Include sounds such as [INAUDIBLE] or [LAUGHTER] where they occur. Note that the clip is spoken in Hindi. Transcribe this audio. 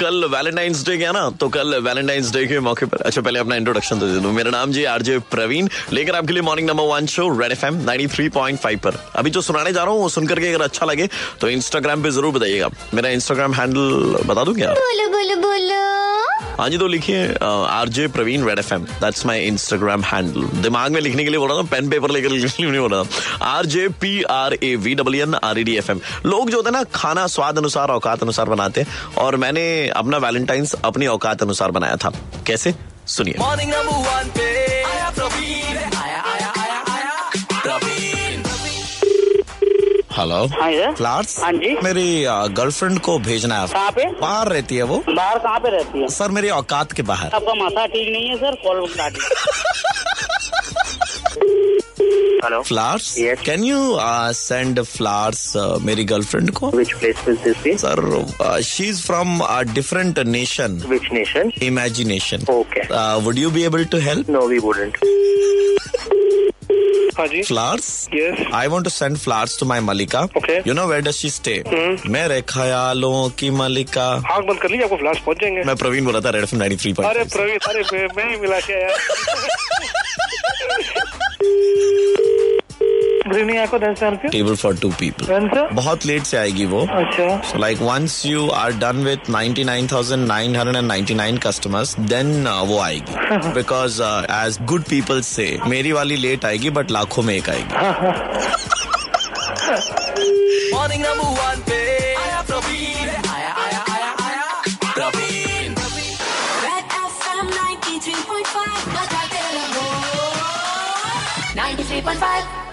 कल वैलेंटाइंस डे गया ना तो कल वैलेंटाइंस डे के मौके पर अच्छा पहले अपना इंट्रोडक्शन दे दूँ। मेरा नाम जी आरजे प्रवीण, लेकर आपके लिए morning number one show Red F M पर। अभी जो सुनाने जा रहा हूँ, वो सुनकर के अगर अच्छा लगे तो इंस्टाग्राम पे ज़रूर बताइएगा मेरा इंस्टाग्राम हैंडल बता दूँ क्या? बोलो बोलो बोलो। हाँ जी तो लिखिए R J Praveen Red F M that's my Instagram handle दिमाग में लिखने के लिए बोल रहा था पेन पेपर लेकर लिखने नहीं बोल रहा R J P R A V W N R E D F M लोग जो होते हैं ना, खाना स्वाद अनुसार, औकात अनुसार बनाते हैं, और मैंने अपना वैलेंटाइंस अपनी औकात अनुसार बनाया था। कैसे? सुनिए। मॉर्निंग हेलो हाँ फ्लावर्स हाँ जी। मेरी गर्लफ्रेंड को भेजना है। कहाँ पे? बाहर रहती है वो। बाहर कहाँ पे रहती है? सर मेरी औकात के बाहर। आपका माथा ठीक नहीं है sir? Call hello flowers can you send flowers मेरी गर्लफ्रेंड को? Which place will this be sir she is from different nation which nation imagination okay would you be able to help no we wouldn't हाँ जी। Flowers I want to send flowers to my Malika you know where does she stay मैं ख्यालों की मलिका आग हाँ, बंद कर लीजिए आपको फ्लावर्स पहुँच जाएँगे। मैं प्रवीण बोला था रेड फ्रम नाइन थ्री पर अरे प्रवीण अरे मैं ही मिला के यार [LAUGHS] ग्रीनी आपको दस हज़ार रुपये टेबल फॉर टू पीपल बहुत लेट से आएगी वो. अच्छा। So like once you are done with 99,999 nine then uh, वो आएगी. बिकॉज़ एज गुड पीपल से मेरी वाली लेट आएगी बट लाखों में एक आएगी. मॉर्निंग नंबर वन पे आया प्रवीण. आया आया आया आया प्रवीण. Red FM 93.5 93.5